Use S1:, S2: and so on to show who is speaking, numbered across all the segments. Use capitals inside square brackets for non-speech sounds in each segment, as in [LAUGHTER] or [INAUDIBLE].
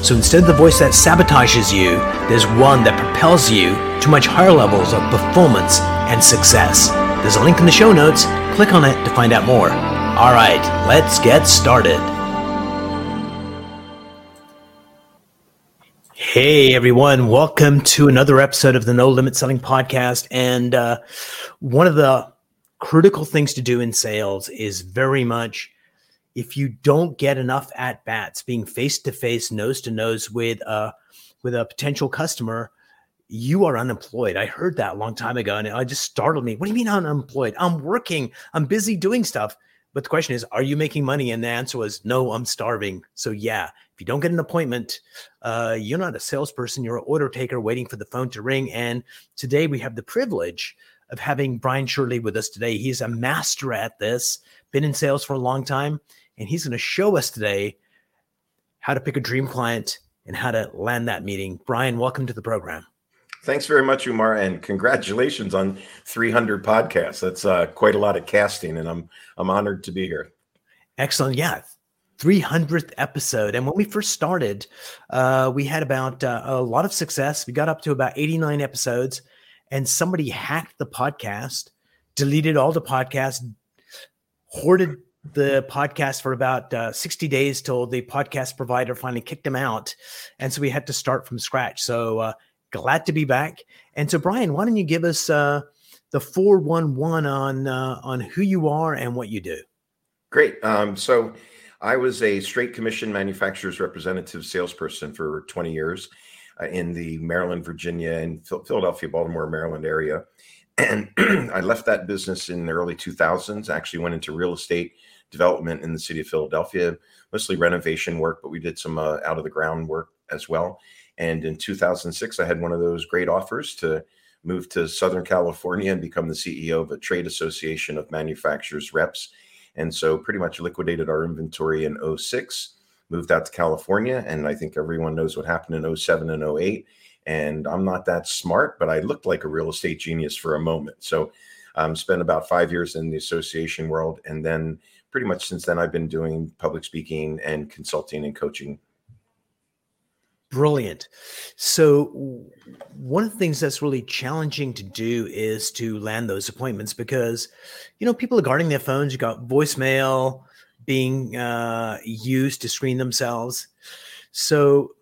S1: So instead of the voice that sabotages you, there's one that propels you to much higher levels of performance and success. There's a link in the show notes. Click on it to find out more. All right, let's get started. Hey everyone, welcome to another episode of the No Limit Selling Podcast. And uh, one of the critical things to do in sales is very much if you don't get enough at bats, being face to face, nose to nose with a with a potential customer, you are unemployed. I heard that a long time ago, and it just startled me. What do you mean unemployed? I'm working. I'm busy doing stuff. But the question is, are you making money? And the answer was, no, I'm starving. So yeah, if you don't get an appointment, uh, you're not a salesperson. You're an order taker waiting for the phone to ring. And today we have the privilege of having Bryan Shirley with us today. He's a master at this, been in sales for a long time, and he's going to show us today how to pick a dream client and how to land that meeting. Bryan, welcome to the program.
S2: Thanks very much, Umar, and congratulations on 300 podcasts. That's uh, quite a lot of casting, and I'm I'm honored to be here.
S1: Excellent, yeah. 300th episode. And when we first started, uh, we had about uh, a lot of success. We got up to about 89 episodes and somebody hacked the podcast, deleted all the podcasts, hoarded the podcast for about uh, 60 days till the podcast provider finally kicked them out. And so we had to start from scratch. So uh, glad to be back. And so, Bryan, why don't you give us uh, the 411 on, uh, on who you are and what you do?
S2: Great. Um, so I was a straight commission manufacturer's representative salesperson for 20 years uh, in the Maryland, Virginia, and Philadelphia, Baltimore, Maryland area. And [CLEARS THROAT] I left that business in the early 2000s. Actually, went into real estate development in the city of Philadelphia, mostly renovation work, but we did some uh, out of the ground work as well. And in 2006, I had one of those great offers to move to Southern California and become the CEO of a trade association of manufacturers reps. And so pretty much liquidated our inventory in 06 moved out to California, and I think everyone knows what happened in 07 and 08. And I'm not that smart, but I looked like a real estate genius for a moment. So um, spent about five years in the association world, and then pretty much since then I've been doing public speaking and consulting and coaching.
S1: Brilliant. So one of the things that's really challenging to do is to land those appointments because you know people are guarding their phones. You got voicemail, being uh, used to screen themselves. So,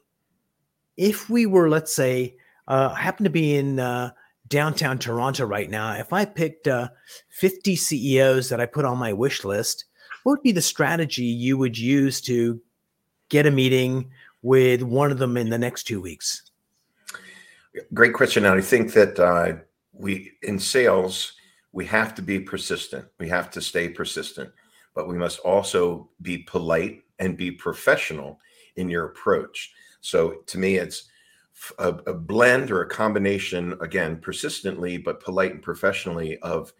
S1: if we were, let's say, uh, happen to be in uh, downtown Toronto right now, if I picked uh, 50 CEOs that I put on my wish list, what would be the strategy you would use to get a meeting with one of them in the next two weeks?
S2: Great question. And I think that uh, we, in sales, we have to be persistent. We have to stay persistent but we must also be polite and be professional in your approach. So to me, it's a, a, blend or a combination, again, persistently, but polite and professionally, of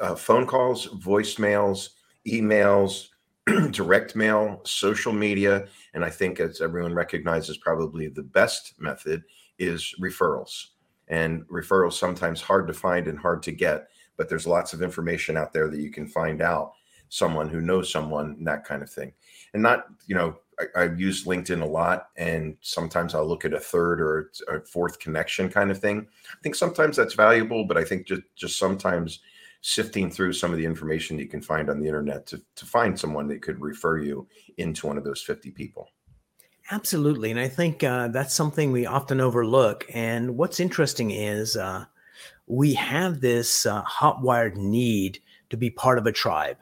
S2: uh, phone calls, voicemails, emails, [CLEARS THROAT] direct mail, social media. And I think, as everyone recognizes, probably the best method is referrals. And referrals sometimes hard to find and hard to get, but there's lots of information out there that you can find out someone who knows someone that kind of thing. And not, you know, I, I use LinkedIn a lot, and sometimes I'll look at a third or a fourth connection kind of thing. I think sometimes that's valuable, but I think just just sometimes sifting through some of the information that you can find on the internet to, to find someone that could refer you into one of those 50 people.
S1: Absolutely. And I think uh, that's something we often overlook. And what's interesting is uh, we have this uh, hot wired need to be part of a tribe.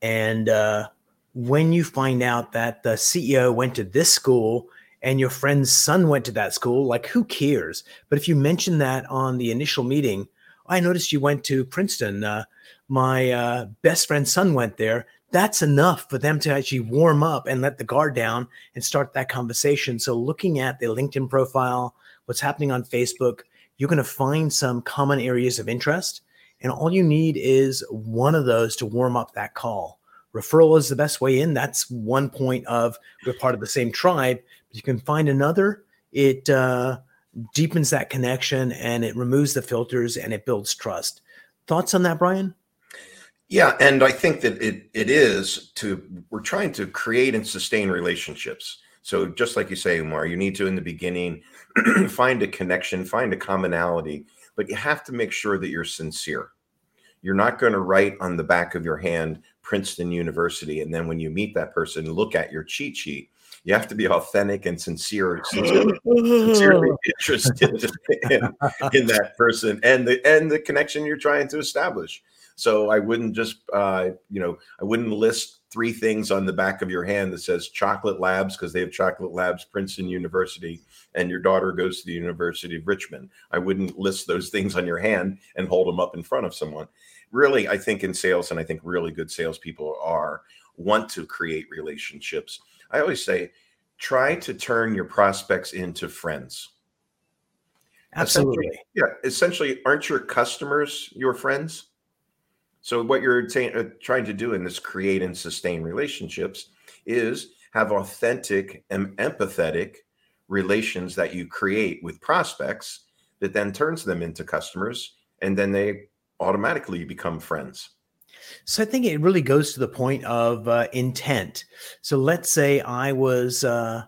S1: And uh, when you find out that the CEO went to this school and your friend's son went to that school, like who cares? But if you mention that on the initial meeting, I noticed you went to Princeton. Uh, my uh, best friend's son went there. That's enough for them to actually warm up and let the guard down and start that conversation. So, looking at the LinkedIn profile, what's happening on Facebook, you're going to find some common areas of interest. And all you need is one of those to warm up that call. Referral is the best way in. That's one point of we're part of the same tribe. But you can find another. It uh, deepens that connection and it removes the filters and it builds trust. Thoughts on that, Bryan?
S2: Yeah, and I think that it it is to we're trying to create and sustain relationships. So just like you say, Umar, you need to in the beginning [CLEARS THROAT] find a connection, find a commonality, but you have to make sure that you're sincere. You're not going to write on the back of your hand Princeton University, and then when you meet that person, look at your cheat sheet. You have to be authentic and sincere, [GASPS] sincerely, sincerely interested [LAUGHS] in, in that person and the and the connection you're trying to establish. So I wouldn't just, uh, you know, I wouldn't list three things on the back of your hand that says chocolate labs because they have chocolate labs princeton university and your daughter goes to the university of richmond. I wouldn't list those things on your hand and hold them up in front of someone. Really i think in sales and i think really good salespeople are want to create relationships i always say try to turn your prospects into friends.
S1: Absolutely.
S2: Essentially, yeah essentially aren't your customers your friends? So what you're t- uh, trying to do in this create and sustain relationships is have authentic and empathetic relations that you create with prospects that then turns them into customers and then they automatically become friends.
S1: So I think it really goes to the point of uh, intent. So let's say I was, uh,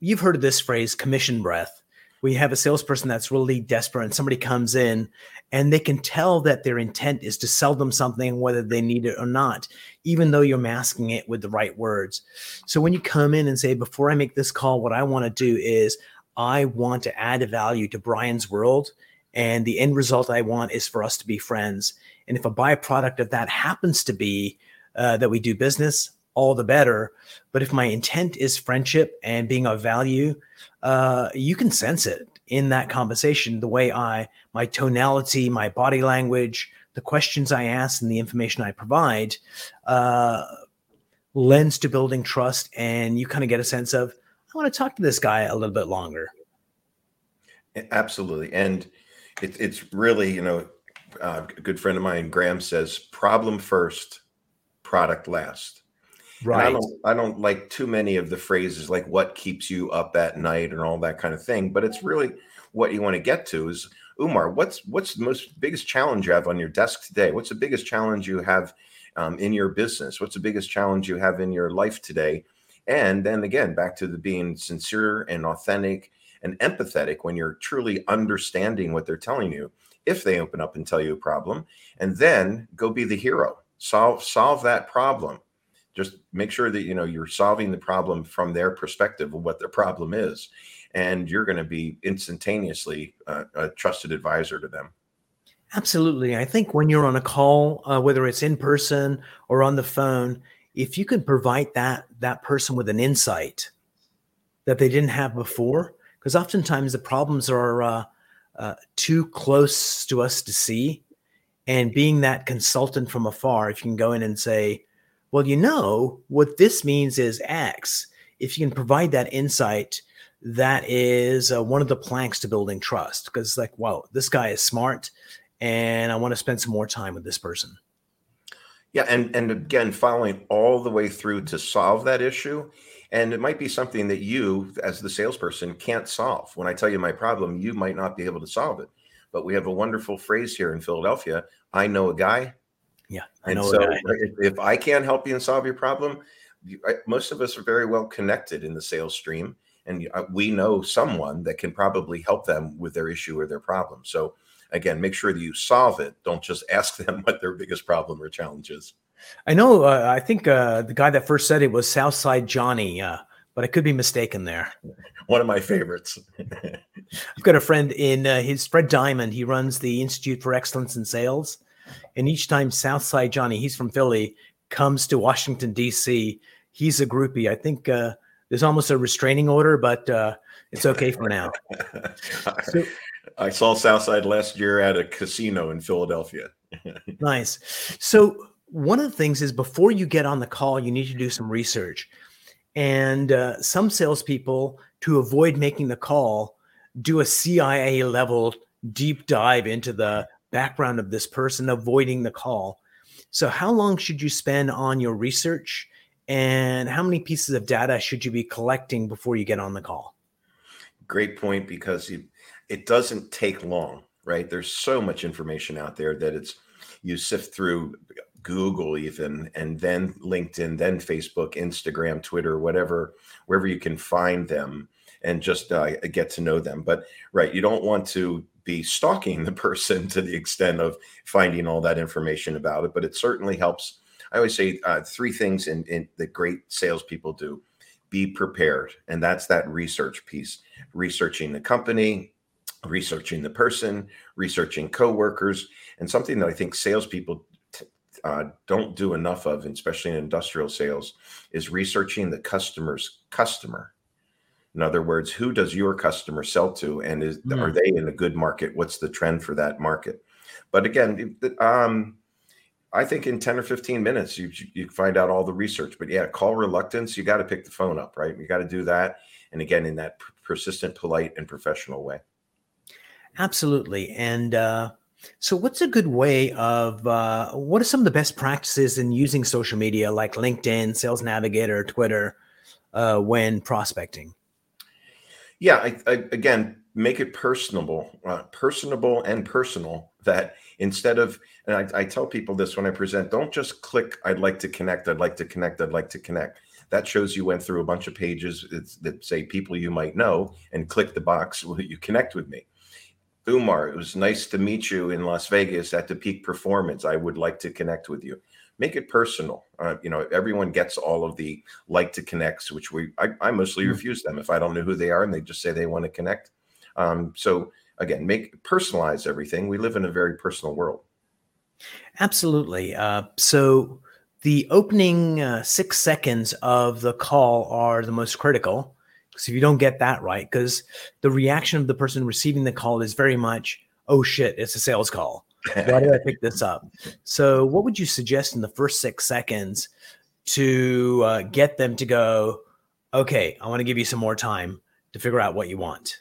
S1: you've heard of this phrase, commission breath we have a salesperson that's really desperate and somebody comes in and they can tell that their intent is to sell them something whether they need it or not even though you're masking it with the right words so when you come in and say before i make this call what i want to do is i want to add a value to bryan's world and the end result i want is for us to be friends and if a byproduct of that happens to be uh, that we do business all the better. But if my intent is friendship and being of value, uh, you can sense it in that conversation. The way I, my tonality, my body language, the questions I ask, and the information I provide uh, lends to building trust. And you kind of get a sense of, I want to talk to this guy a little bit longer.
S2: Absolutely. And it, it's really, you know, uh, a good friend of mine, Graham, says problem first, product last Right. And I don't I don't like too many of the phrases like what keeps you up at night and all that kind of thing, but it's really what you want to get to is Umar, what's what's the most biggest challenge you have on your desk today? What's the biggest challenge you have um, in your business? What's the biggest challenge you have in your life today? And then again, back to the being sincere and authentic and empathetic when you're truly understanding what they're telling you. If they open up and tell you a problem, and then go be the hero, solve solve that problem. Just make sure that you know you're solving the problem from their perspective of what their problem is and you're going to be instantaneously uh, a trusted advisor to them.
S1: Absolutely. I think when you're on a call uh, whether it's in person or on the phone if you can provide that that person with an insight that they didn't have before because oftentimes the problems are uh, uh, too close to us to see and being that consultant from afar if you can go in and say well, you know, what this means is X. If you can provide that insight, that is uh, one of the planks to building trust because, like, wow, this guy is smart and I want to spend some more time with this person.
S2: Yeah, and and again, following all the way through to solve that issue, and it might be something that you, as the salesperson, can't solve. When I tell you my problem, you might not be able to solve it. But we have a wonderful phrase here in Philadelphia: "I know a guy
S1: yeah,
S2: I know. So if, if, I can't help you and solve your problem, you, I, most of us are very well connected in the sales stream, and uh, we know someone that can probably help them with their issue or their problem. So again, make sure that you solve it. Don't just ask [LAUGHS] them what their biggest problem or challenge is.
S1: I know. Uh, I think uh, the guy that first said it was Southside Johnny, uh, but I could be mistaken there.
S2: One of my favorites. [LAUGHS]
S1: I've got a friend in uh, his Fred Diamond. He runs the Institute for Excellence in Sales and each time Southside Johnny, he's from Philly, comes to Washington, D.C., he's a groupie. I think uh, there's almost a restraining order, but uh, it's okay for now. [LAUGHS]
S2: so, I saw Southside last year at a casino in Philadelphia. [LAUGHS]
S1: nice. So, one of the things is before you get on the call, you need to do some research. And uh, some salespeople, to avoid making the call, do a CIA level deep dive into the background of this person, avoiding the call. So, how long should you spend on your research? And how many pieces of data should you be collecting before you get on the call?
S2: Great point because it, it doesn't take long, right? There's so much information out there that it's you sift through Google even, and then LinkedIn, then Facebook, Instagram, Twitter, whatever, wherever you can find them and just uh, get to know them. But right, you don't want to be stalking the [LAUGHS] person to the extent of finding all that information about it, but it certainly helps. I always say uh, three things in, in that great salespeople do: be prepared, and that's that research piece, researching the company, researching the person, researching coworkers, and something that I think salespeople uh, don't do enough of, especially in industrial sales, is researching the customer's customer. In other words, who does your customer sell to, and is mm. are they in a good market? What's the trend for that market? But again, um, I think in ten or fifteen minutes you you find out all the research. But yeah, call reluctance. You got to pick the phone up, right? You got to do that, and again in that persistent, polite, and professional way.
S1: Absolutely, and uh, so, what's a good way of uh, what are some of the best practices in using social media like LinkedIn, Sales Navigator, Twitter uh, when prospecting?
S2: Yeah, I, I, again, make it personable, uh, personable and personal. That instead of, and I, I tell people this when I present, don't just click, I'd like to connect, I'd like to connect, I'd like to connect. That shows you went through a bunch of pages that say people you might know and click the box, will you connect with me? Umar, it was nice to meet you in Las Vegas at the peak performance. I would like to connect with you. Make it personal. Uh, you know, everyone gets all of the like to connects, which we I, I mostly mm-hmm. refuse them if I don't know who they are and they just say they want to connect. Um, so again, make personalize everything. We live in a very personal world.
S1: Absolutely. Uh, so the opening uh, six seconds of the call are the most critical. Because if you don't get that right, because the reaction of the person receiving the call is very much, oh shit, it's a sales call. [LAUGHS] Why did I pick this up? So, what would you suggest in the first six seconds to uh, get them to go, okay, I want to give you some more time to figure out what you want?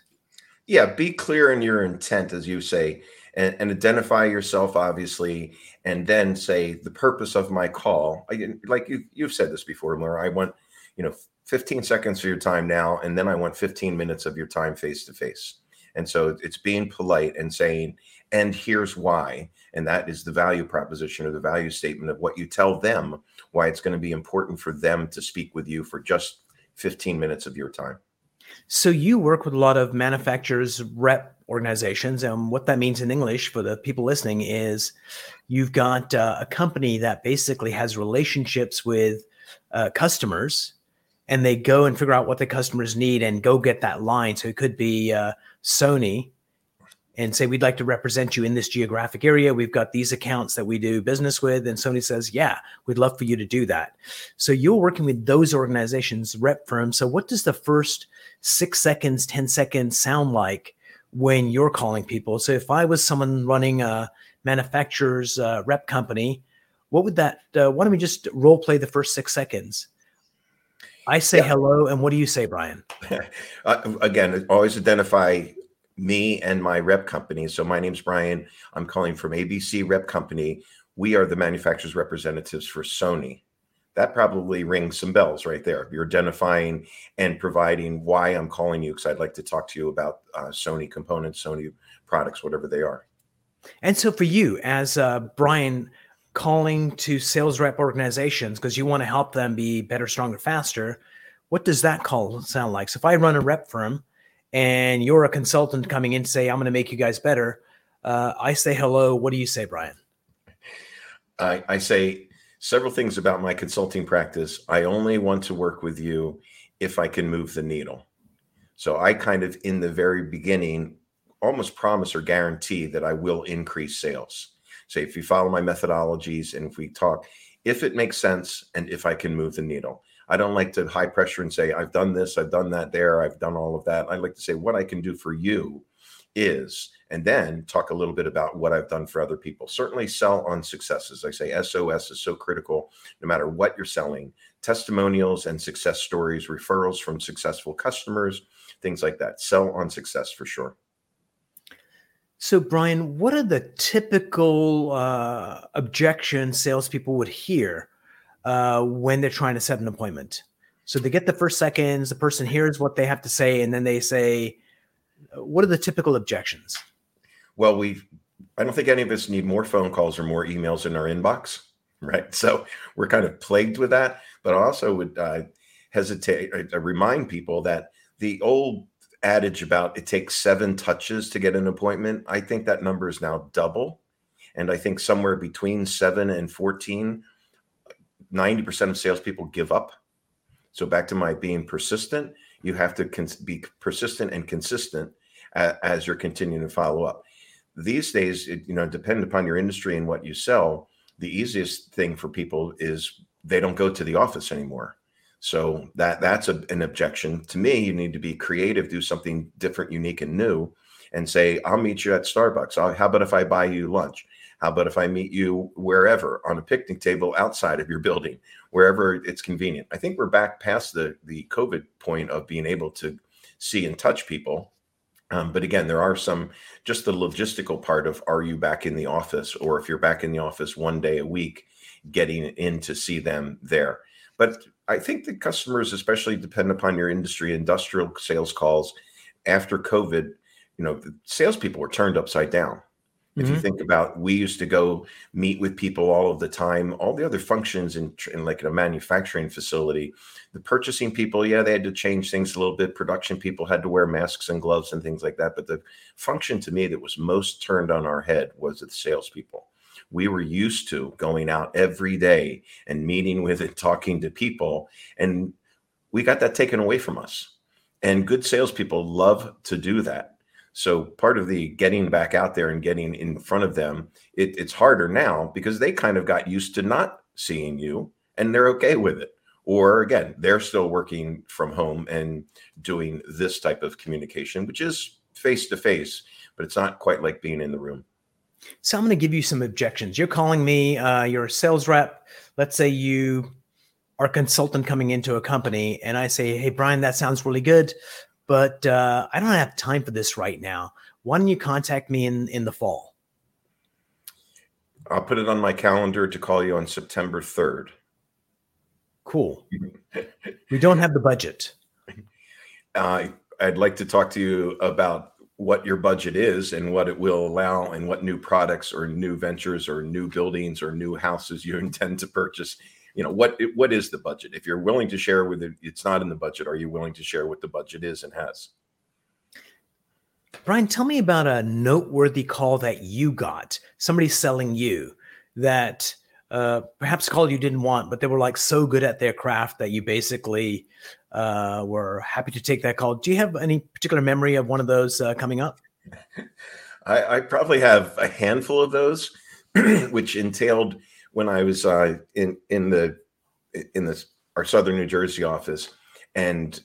S2: Yeah, be clear in your intent, as you say, and, and identify yourself, obviously, and then say the purpose of my call. I, like you, you've said this before, Laura. I want, you know, 15 seconds of your time now, and then I want 15 minutes of your time face to face. And so it's being polite and saying, and here's why. And that is the value proposition or the value statement of what you tell them, why it's going to be important for them to speak with you for just 15 minutes of your time.
S1: So you work with a lot of manufacturers rep organizations and what that means in english for the people listening is you've got uh, a company that basically has relationships with uh, customers and they go and figure out what the customers need and go get that line. So it could be uh, Sony and say, We'd like to represent you in this geographic area. We've got these accounts that we do business with. And Sony says, Yeah, we'd love for you to do that. So you're working with those organizations, rep firms. So what does the first six seconds, 10 seconds sound like when you're calling people? So if I was someone running a manufacturer's uh, rep company, what would that, uh, why don't we just role play the first six seconds? I say yeah. hello, and what do you say, Bryan? [LAUGHS]
S2: uh, again, always identify me and my rep company. So my name's Bryan. I'm calling from ABC Rep Company. We are the manufacturer's representatives for Sony. That probably rings some bells right there. You're identifying and providing why I'm calling you because I'd like to talk to you about uh, Sony components, Sony products, whatever they are.
S1: And so for you, as uh, Bryan, calling to sales rep organizations because you want to help them be better, stronger, faster. What does that call sound like? So if I run a rep firm and you're a consultant coming in to say, I'm going to make you guys better, uh, I say hello. What do you say, Bryan?
S2: I, I say several things about my consulting practice. I only want to work with you if I can move the needle. So I kind of, in the very beginning, almost promise or guarantee that I will increase sales say if you follow my methodologies and if we talk if it makes sense and if i can move the needle i don't like to high pressure and say i've done this i've done that there i've done all of that i like to say what i can do for you is, and then talk a little bit about what I've done for other people. Certainly, sell on successes. I say SOS is so critical no matter what you're selling. Testimonials and success stories, referrals from successful customers, things like that. Sell on success for sure.
S1: So, Bryan, what are the typical uh, objections salespeople would hear uh, when they're trying to set an appointment? So they get the first seconds, the person hears what they have to say, and then they say, "What are the typical objections?"
S2: Well, we, I don't think any of us need more phone calls or more emails in our inbox, right? So we're kind of plagued with that. But I also would uh, hesitate, uh, remind people that the old adage about it takes seven touches to get an appointment, I think that number is now double. And I think somewhere between seven and 14, 90% of salespeople give up. So back to my being persistent, you have to cons- be persistent and consistent as you're continuing to follow up. These days, it, you know, depending upon your industry and what you sell, the easiest thing for people is they don't go to the office anymore. So that that's a, an objection to me. You need to be creative, do something different, unique, and new, and say, "I'll meet you at Starbucks. I'll, how about if I buy you lunch? How about if I meet you wherever on a picnic table outside of your building, wherever it's convenient?" I think we're back past the the COVID point of being able to see and touch people. Um, but again, there are some just the logistical part of are you back in the office, or if you're back in the office one day a week, getting in to see them there. But I think the customers, especially depend upon your industry, industrial sales calls after COVID, you know, the salespeople were turned upside down. If mm-hmm. you think about, we used to go meet with people all of the time, all the other functions in, in like in a manufacturing facility, the purchasing people, yeah, they had to change things a little bit. Production people had to wear masks and gloves and things like that. But the function to me that was most turned on our head was the salespeople we were used to going out every day and meeting with and talking to people. And we got that taken away from us. And good salespeople love to do that. So part of the getting back out there and getting in front of them, it, it's harder now because they kind of got used to not seeing you and they're okay with it. Or again, they're still working from home and doing this type of communication, which is face to face, but it's not quite like being in the room.
S1: So I'm going to give you some objections. You're calling me, uh, you're a sales rep. Let's say you are a consultant coming into a company, and I say, Hey, Bryan, that sounds really good, but uh, I don't have time for this right now. Why don't you contact me in, in the fall?
S2: I'll put it on my calendar to call you on September 3rd.
S1: Cool. we don't have the budget. [LAUGHS]
S2: Uh, I'd like to talk to you about what your budget is and what it will allow and what new products or new ventures or new buildings or new houses you [LAUGHS] intend to purchase. You know what what is the budget? If you're willing to share with it it's not in the budget are you willing to share what the budget is and has?
S1: Bryan tell me about a noteworthy call that you got somebody selling you that uh, perhaps call you didn't want but they were like so good at their craft that you basically uh, we're happy to take that call. Do you have any particular memory of one of those uh, coming up? [LAUGHS]
S2: I, I, probably have a handful of those, [CLEARS THROAT] which entailed when I was uh, in in the in the our Southern New Jersey office, and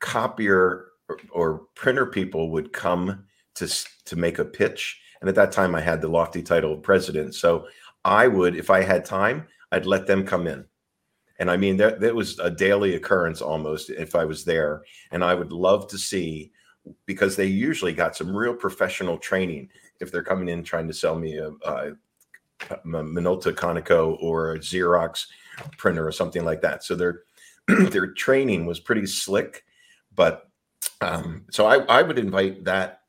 S2: copier or, or printer people would come to to make a pitch. And at that time, I had the lofty title of president. So I would, if I had time, I'd let them come in and I mean, that, that was a daily occurrence almost if I was there. And I would love to see because they usually got some real professional training if they're coming in trying to sell me a, a, a Minolta Konica or a Xerox printer or something like that. So their [CLEARS THROAT] their training was pretty slick. But um, so I, I would invite that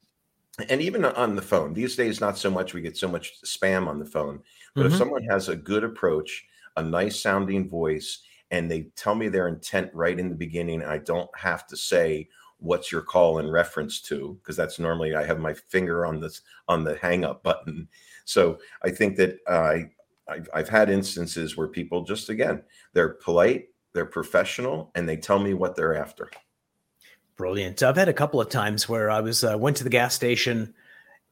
S2: and even on the phone these days not so much we get so much spam on the phone but mm-hmm. if someone has a good approach a nice sounding voice and they tell me their intent right in the beginning. I don't have to say what's your call in reference to because that's normally I have my finger on this on the hang up [LAUGHS] button. So I think that I I've, I've had instances where people just again they're polite, they're professional, and they tell me what they're after.
S1: Brilliant. I've had a couple of times where I was uh, went to the gas station,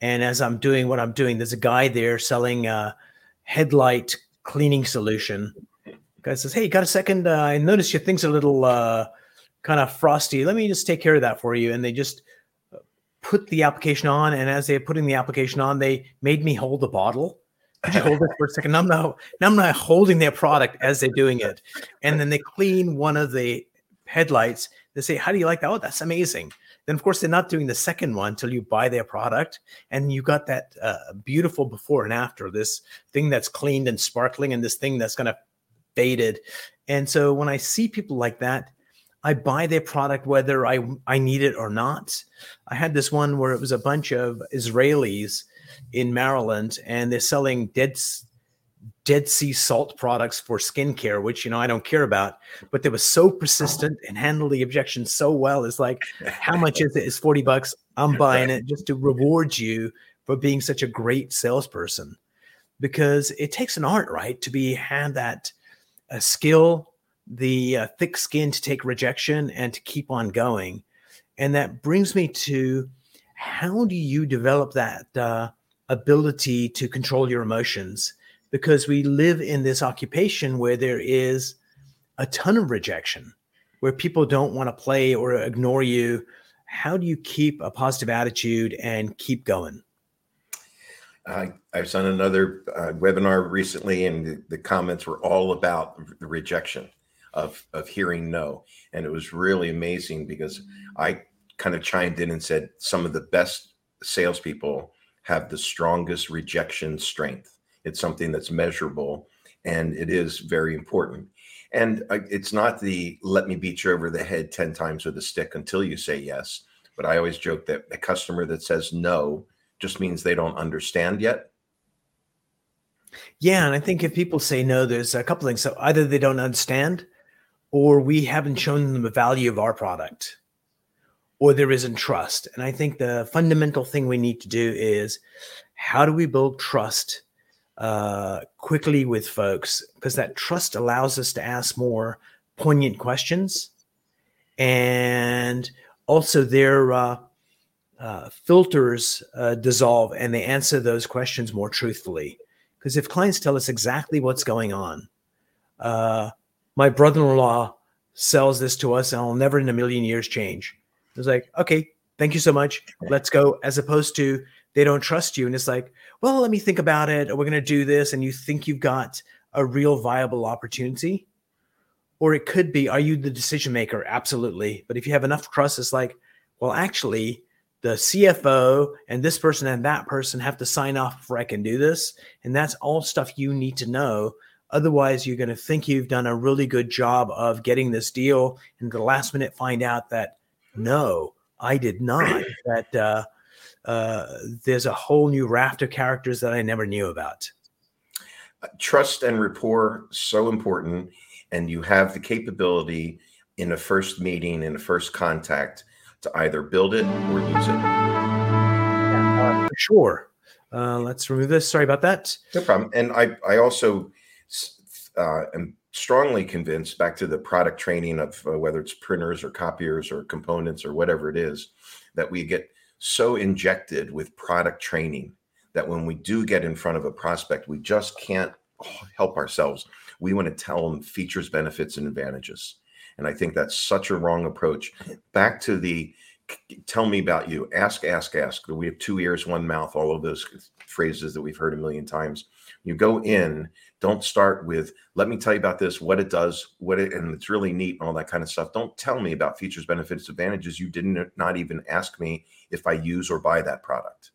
S1: and as I'm doing what I'm doing, there's a guy there selling a headlight cleaning solution. Guy says, "Hey, got a second? Uh, I noticed your thing's a little uh, kind of frosty. Let me just take care of that for you." And they just uh, put the application on, and as they're putting the application on, they made me hold the bottle. Could you hold it for a second? Now I'm not, now I'm not holding their product as they're doing it. And then they clean one of the headlights. They say, How do you like that? Oh, that's amazing. Then, of course, they're not doing the second one until you buy their product. And you got that uh, beautiful before and after this thing that's cleaned and sparkling, and this thing that's kind of faded. And so when I see people like that, I buy their product whether I I need it or not. I had this one where it was a bunch of Israelis in Maryland, and they're selling dead Dead Sea salt products for skincare, which you know I don't care about, but they were so persistent and handled the objection so well. It's like, how much is it? It's 40 bucks. I'm buying it just to reward you for being such a great salesperson. Because it takes an art, right? To be have that a skill the uh, thick skin to take rejection and to keep on going. And that brings me to how do you develop that uh, ability to control your emotions? Because we live in this occupation where there is a ton of rejection, where people don't want to play or ignore you. How do you keep a positive attitude and keep going?
S2: I, I've done another uh, webinar recently, and the, the, comments were all about the rejection of of hearing no, and it was really amazing because I kind of chimed in and said some of the best salespeople have the strongest rejection strength. It's something that's measurable, and it is very important. And uh, it's not the let me beat you over the head 10 times with a stick until you say yes. But I always joke that a customer that says no just means they don't understand yet.
S1: Yeah. And I think if people say no, there's a couple things. So either they don't understand or we haven't shown them the value of our product or there isn't trust. And I think the fundamental thing we need to do is how do we build trust uh, quickly with folks? Because that trust allows us to ask more poignant questions and also their uh, uh, filters uh, dissolve and they answer those questions more truthfully. Because if clients tell us exactly what's going on, uh, my brother-in-law sells this to us and I'll never in a million years change. It's like, okay, thank you so much. Let's go. As opposed to they don't trust you. And it's like, well, let me think about it. Or we're going to do this. And you think you've got a real viable opportunity. Or it could be, are you the decision maker? Absolutely. But if you have enough trust, it's like, well, actually, the CFO and this person and that person have to sign off before I can do this. And that's all stuff you need to know Otherwise, you're going to think you've done a really good job of getting this deal, and the last minute find out that no, I did not. that uh, uh, there's a whole new raft of characters that I never knew about.
S2: Trust and rapport so important, and you have the capability in a first meeting, in a first contact, to either build it or lose it.
S1: Uh, for sure. Uh, let's remove this. Sorry about that.
S2: No problem. And I, I also uh, am strongly convinced back to the product training of uh, whether it's printers or copiers or components or whatever it is that we get so injected with product training that when we do get in front of a prospect we just can't help ourselves. We want to tell them features benefits and advantages. And i think that's such a wrong approach. Back to the tell me about you. Ask ask ask. We have two ears one mouth all of those phrases that we've heard a million times. You go in don't start with let me tell you about this what it does what it and it's really neat and all that kind of stuff. Don't tell me about features benefits advantages you didn't not even ask me if i use or buy that product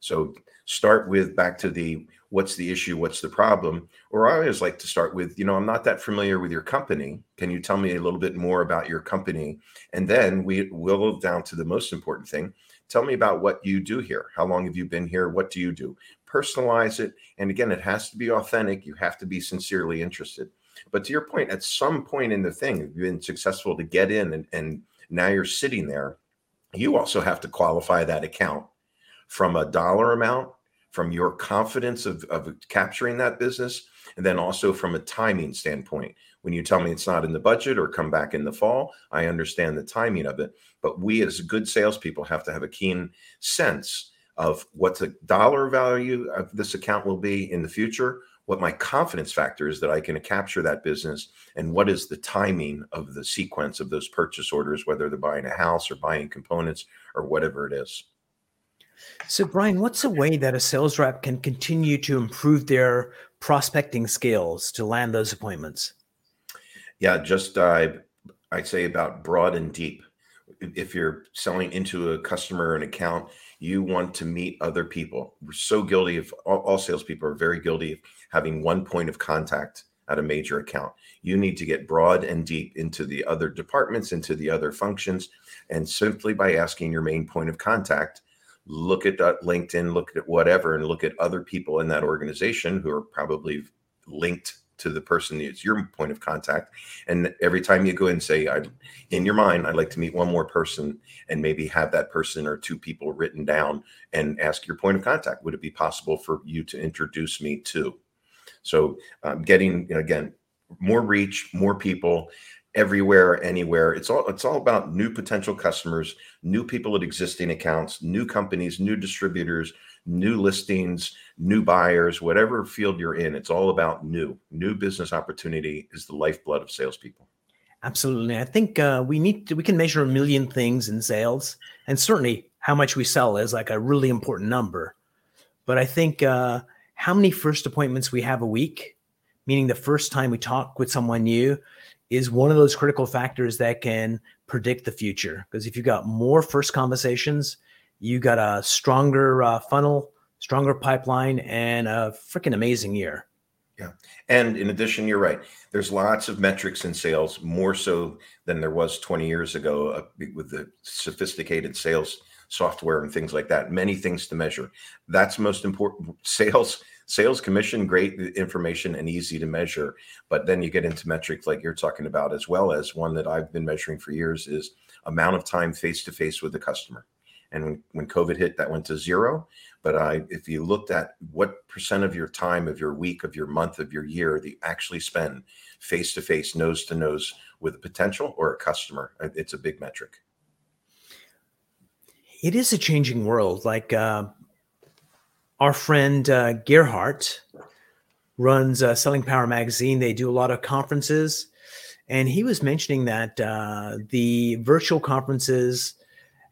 S2: so start with back to the what's the issue what's the problem or i always like to start with you know i'm not that familiar with your company can you tell me a little bit more about your company and then we will down to the most important thing tell me about what you do here how long have you been here what do you do personalize it. And again, it has to be authentic. You have to be sincerely interested. But to your point, at some point in the thing, you've been successful to get in and, and now you're sitting there. You also have to qualify that account from a dollar amount, from your confidence of, of capturing that business, and then also from a timing standpoint. When you tell me it's not in the budget or come back in the fall, I understand the timing of it. But we as good salespeople have to have a keen sense of what the dollar value of this account will be in the future, what my confidence factor is that I can capture that business, and what is the timing of the sequence of those purchase orders, whether they're buying a house or buying components or whatever it is.
S1: So, Bryan, what's a way that a sales rep can continue to improve their prospecting skills to land those appointments?
S2: Yeah, just uh, I'd say about broad and deep. If you're selling into a customer or an account, you want to meet other people. We're so guilty of all, all salespeople are very guilty of having one point of contact at a major account. You need to get broad and deep into the other departments, into the other functions, and simply by asking your main point of contact, look at LinkedIn, look at whatever, and look at other people in that organization who are probably linked to the person that's your point of contact. And every time you go and say, I in your mind, I'd like to meet one more person and maybe have that person or two people written down and ask your point of contact. Would it be possible for you to introduce me to? So um, getting again more reach, more people everywhere anywhere. It's all it's all about new potential customers new people at existing accounts new companies new distributors new listings new buyers whatever field you're in it's all about new. New business opportunity is the lifeblood of salespeople.
S1: Absolutely. I think uh, we need to, we can measure a million things in sales and certainly how much we sell is like a really important number. But i think uh, how many first appointments we have a week meaning the first time we talk with someone new is one of those critical factors that can predict the future. Because if you got more first conversations, you got a stronger uh, funnel, stronger pipeline, and a freaking amazing year.
S2: Yeah. And in addition, you're right. There's lots of metrics in sales, more so than there was 20 years ago uh, with the sophisticated sales software and things like that. Many things to measure. That's most important. Sales sales commission, great information and easy to measure. But then you get into metrics like you're talking about, as well as one that I've been measuring for years is amount of time face to face with the customer. And when, when COVID hit, that went to zero. But I, if you looked at what percent of your time, of your week, of your month, of your year that you actually spend face to face, nose to nose with a potential or a customer, uh, it's a big metric.
S1: It is a changing world. Like uh, our friend uh, Gerhard runs uh, Selling Power Magazine. They do a lot of conferences, and he was mentioning that uh, the virtual conferences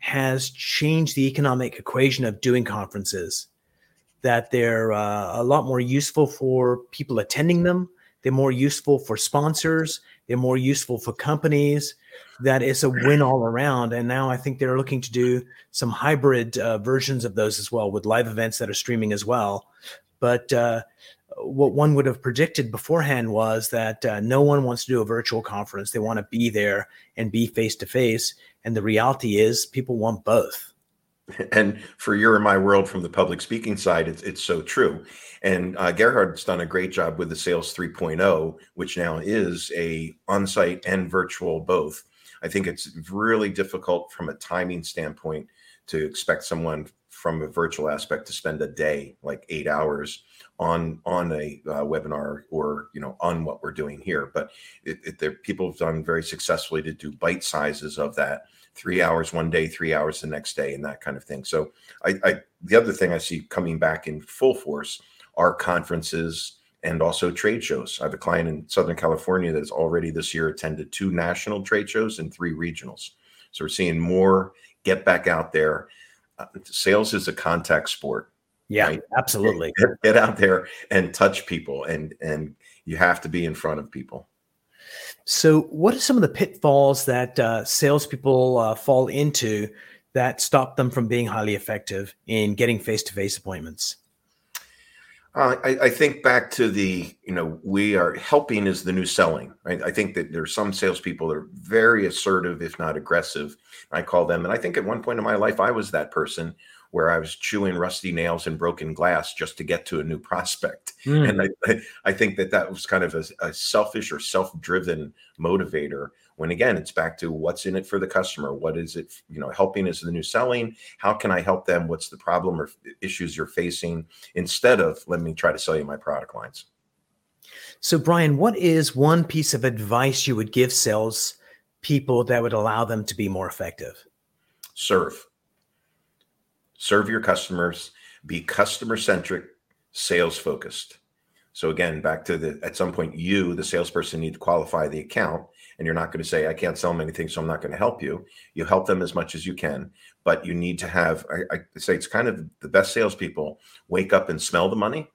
S1: has changed the economic equation of doing conferences. That they're uh, a lot more useful for people attending them. They're more useful for sponsors. They're more useful for companies that is a win all around. And now I think they're looking to do some hybrid uh, versions of those as well with live events that are streaming as well. But uh, what one would have predicted beforehand was that uh, no one wants to do a virtual conference. They want to be there and be face to face. And the reality is, people want both.
S2: And for your and my world from the public speaking side, it's, it's so true. And uh, Gerhard's done a great job with the Sales 3.0, which now is a on-site and virtual both. I think it's really difficult from a timing standpoint to expect someone from a virtual aspect to spend a day, like eight hours, on on a uh, webinar or you know on what we're doing here. But it, it, there, people have done very successfully to do bite sizes of that, three hours one day, three hours the next day, and that kind of thing. So I, I the other thing I see coming back in full force are conferences and also trade shows. I have a client in Southern California that has already this year attended two national trade shows and three regionals. So we're seeing more get back out there. Uh, sales is a contact sport.
S1: Yeah, right? absolutely.
S2: Get, get, out there and touch people, and and you have to be in front of people.
S1: So, what are some of the pitfalls that uh, salespeople uh, fall into that stop them from being highly effective in getting face-to-face appointments?
S2: Uh, I, I, think back to the, you know, we are helping is the new selling. I think that there's some salespeople that are very assertive, if not aggressive. I call them, and I think at one point in my life I was that person where I was chewing rusty nails and broken glass just to get to a new [LAUGHS] prospect. Mm. And I, I think that that was kind of a, a selfish or self-driven motivator. When again, it's back to what's in it for the customer. What is it? You know, helping is the new selling. How can I help them? What's the problem or issues you're facing? Instead of let me try to sell you my product lines.
S1: So, Bryan, what is one piece of advice you would give sales people that would allow them to be more effective?
S2: Serve serve your customers, be customer centric, sales focused. So again, back to the at some point, you, the salesperson, need to qualify the account, and you're not going to say, I can't sell them anything, so I'm not going to help you. You help them as much as you can, but you need to have, I, I say it's kind of the best salespeople wake up and smell the money,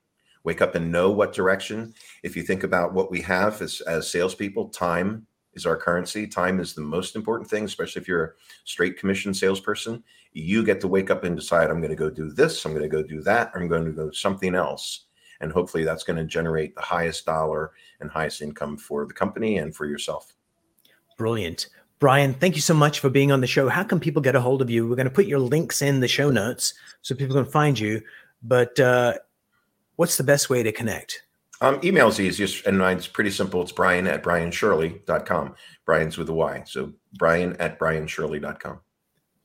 S2: wake up and know what direction. If you think about what we have as, as salespeople, time is our currency. Time is the most important thing, especially if you're a straight commission salesperson. You get to wake up and decide, I'm going to go do this, I'm going to go do that, I'm going to go something else. And hopefully that's going to generate the highest dollar and highest income for the company and for yourself.
S1: Brilliant. Bryan, thank you so much for being on the show. How can people get a hold of you? We're going to put your links in the show notes so people can find you. But uh, what's the best way to connect?
S2: Um, email is easiest, and mine's pretty simple. It's bryan at bryanshirley.com. Bryan's with a Y. So bryan at bryanshirley.com.